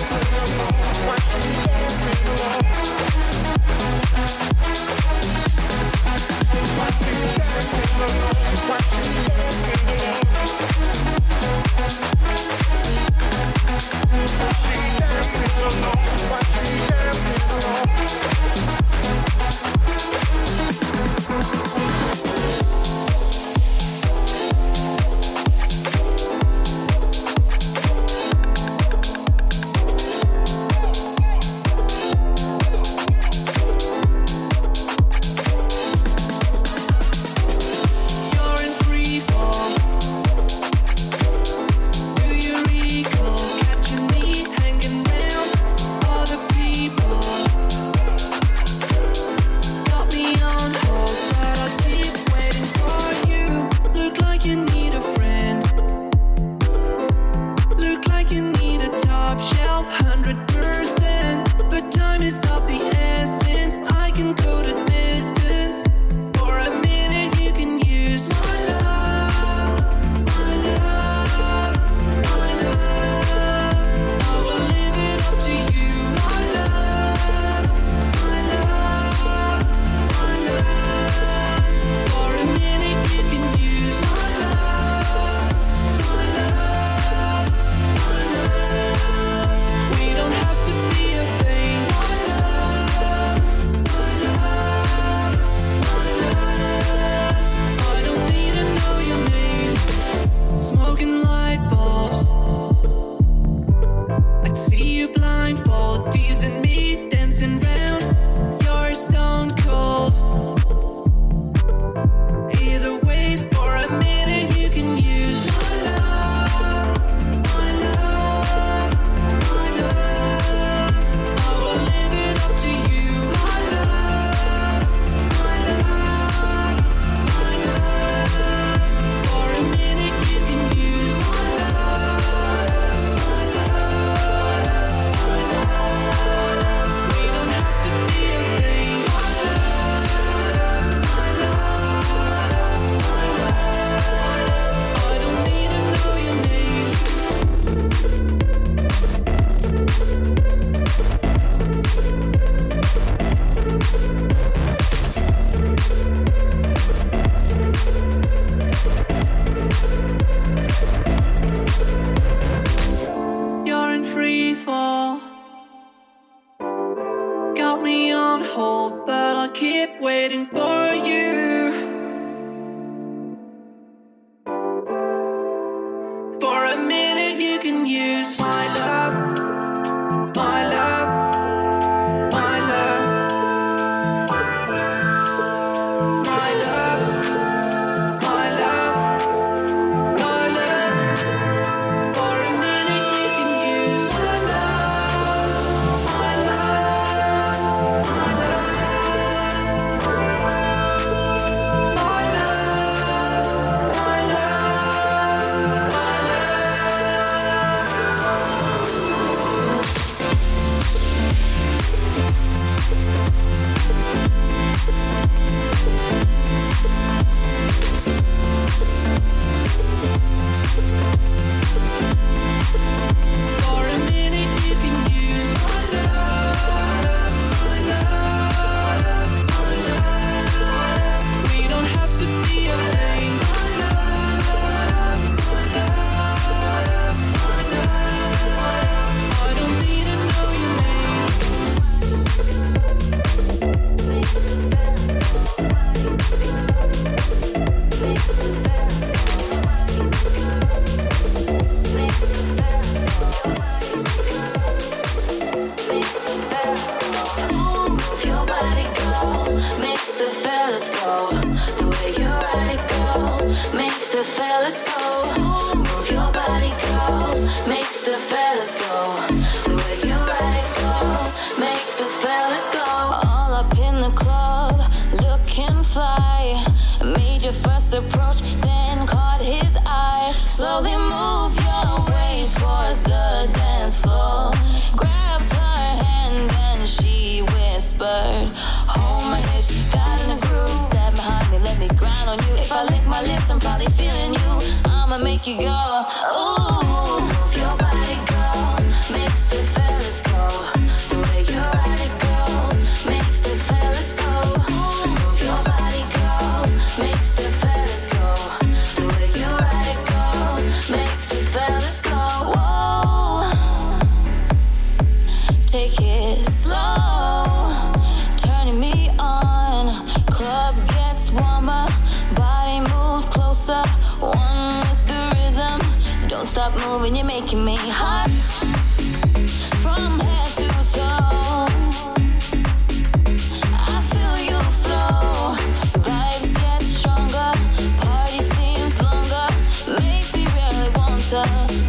fly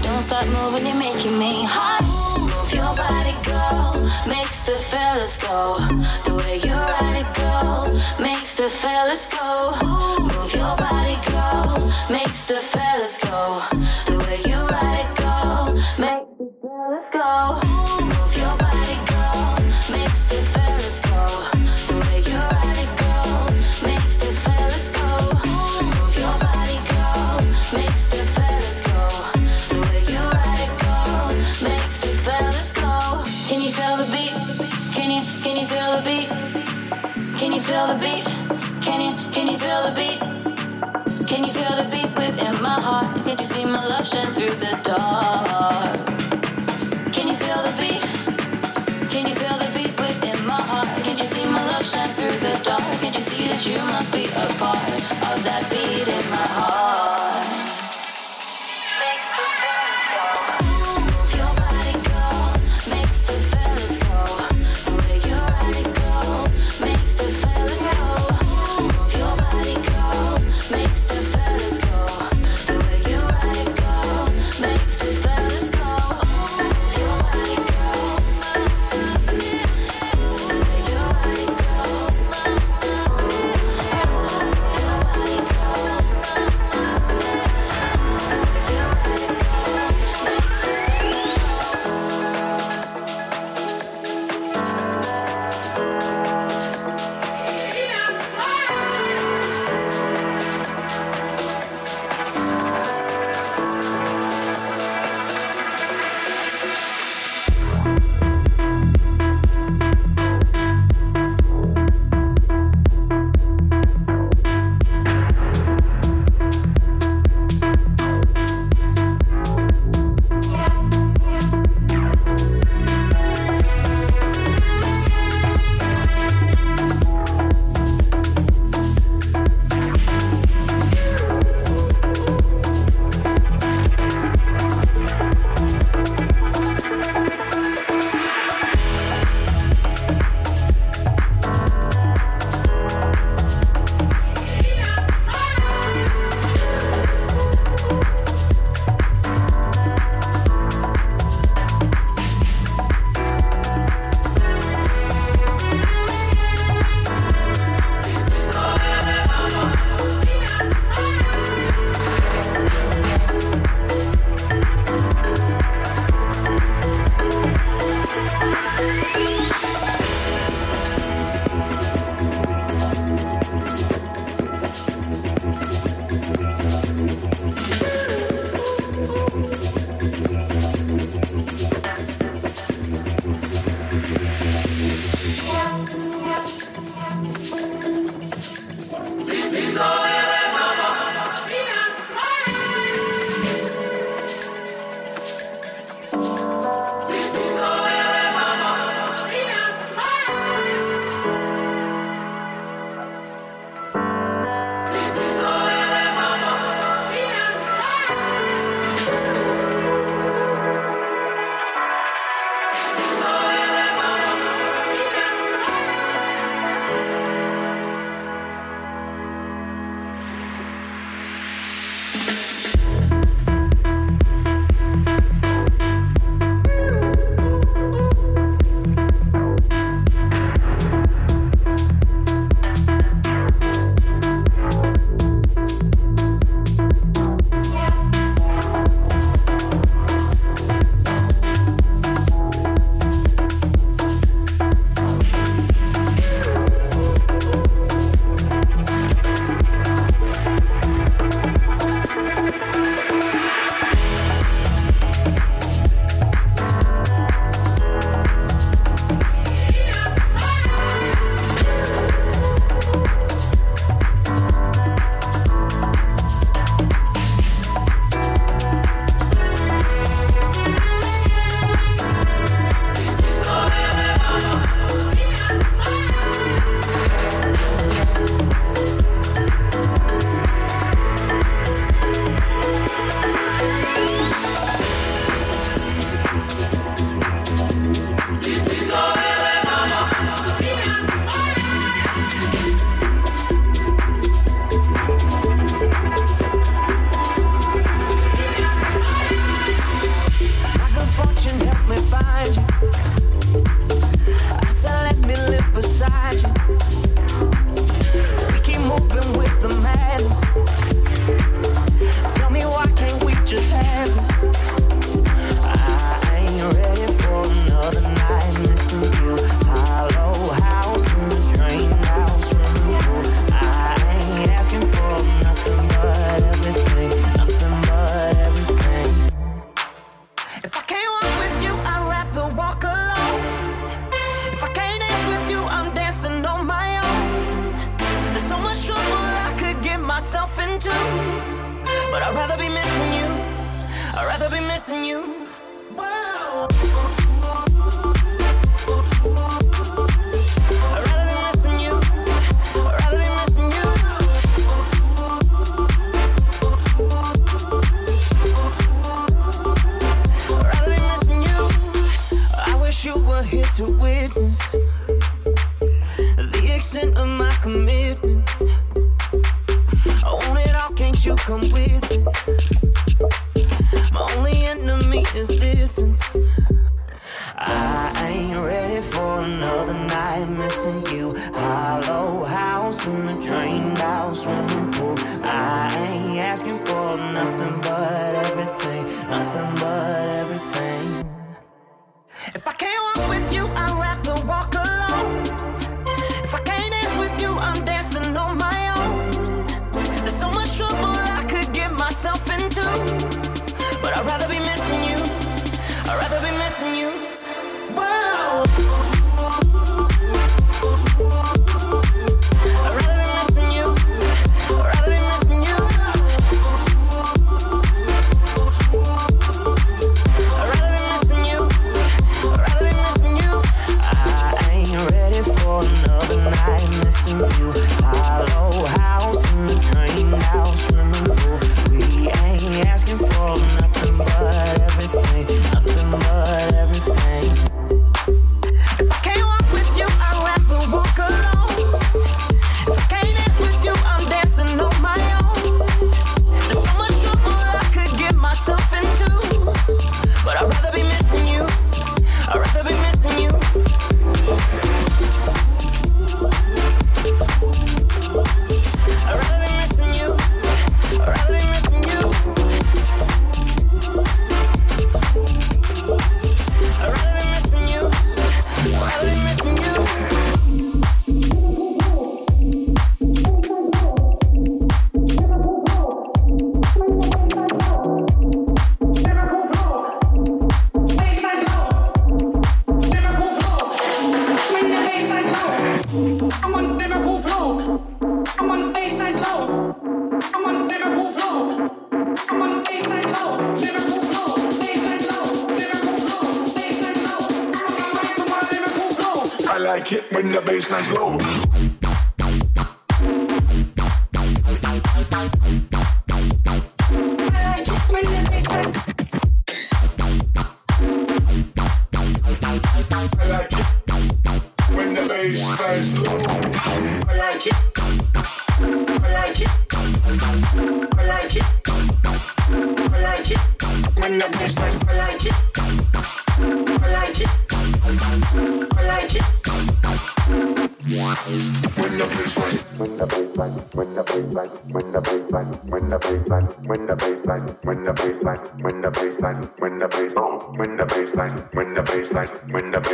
Don't stop moving, you're making me hot. Move your body, girl, makes the fellas go. The way you ride it, girl, makes the fellas go. Move your body, girl, makes the fellas go. The way you ride it, girl, makes the fellas go. feel the beat? Can you feel the beat within my heart? Can't you see my love shine through the door?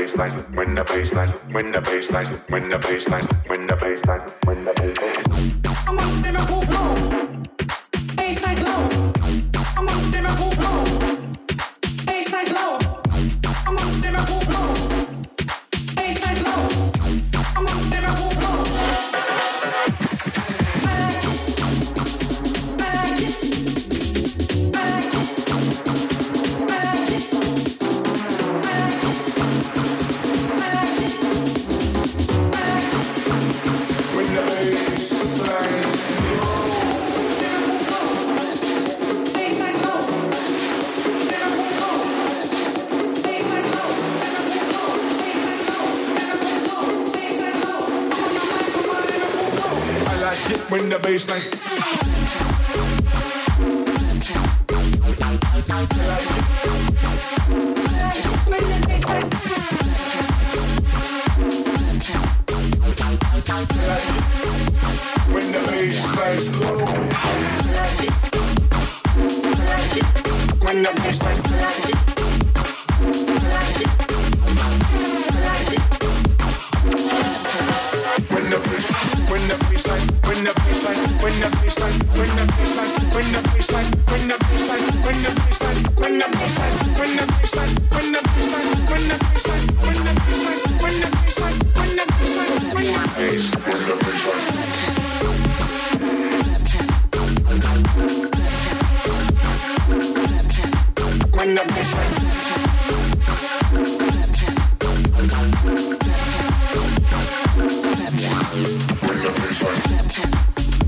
bass lines, when the bass lines, when the bass lines, when the bass lines, when the bass lines, when the bass lines. I'm on Liverpool floors.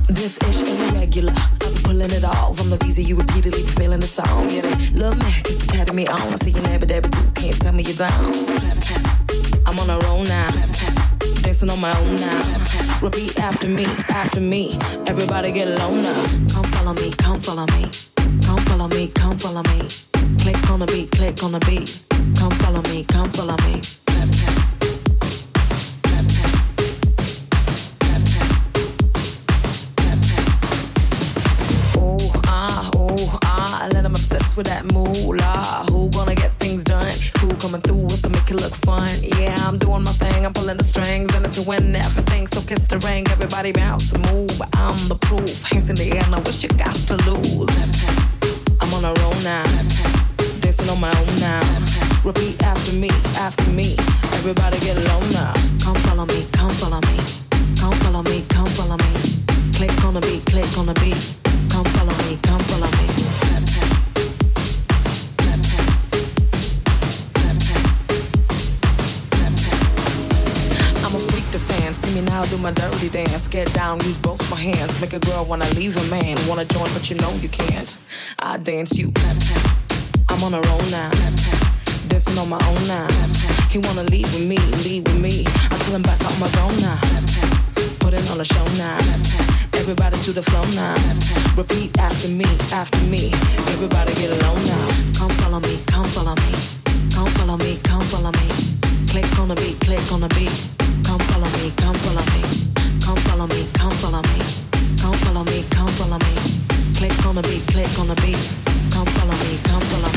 This ish ain't. I've been pulling it off. I'm the reason you repeatedly be feeling the song. Yeah, they love me, it's me on. I see you never, never do. Can't tell me you're down. I'm on a roll now. Dancing on my own now. Repeat after me, after me. Everybody get low now. Come follow me, come follow me. Come follow me, come follow me. Click on the beat, click on the beat. Come follow me, come follow me. With that moolah. Who gonna get things done? Who coming through us to make it look fun? Yeah, I'm doing my thing. I'm pulling the strings and it's win everything. So kiss the ring, everybody bounce move. I'm the proof. Hands in the air, now what you got to lose? I'm on a roll now, dancing on my own now. Repeat after me, after me. Everybody get low now. Come follow me, come follow me. Come follow me, come follow me. Click on the beat, click on the beat. Come follow me, come follow me. See me now do my dirty dance. Get down, use both my hands. Make a girl wanna leave a man. Wanna join, but you know you can't. I dance you. I'm on a roll now. Dancing on my own now. He wanna leave with me, leave with me. I tell him back on my zone now. Putting on a show now. Everybody to the flow now. Repeat after me, after me. Everybody get alone now. Come follow me, come follow me. Come follow me, come follow me. Click on the beat, click on the beat. Come follow me, come follow me. Come follow me, come follow me. Come follow me, come follow me. Click on the beat, click on the beat. Come follow me, come follow me.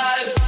side.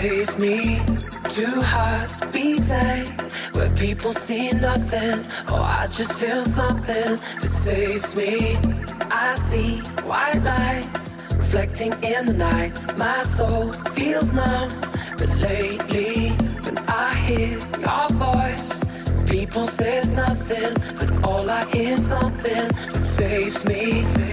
Save me to hearts beat where people see nothing. Oh, I just feel something that saves me. I see white lights reflecting in the night. My soul feels numb, but lately when I hear your voice, people says nothing, but all I hear is something that saves me.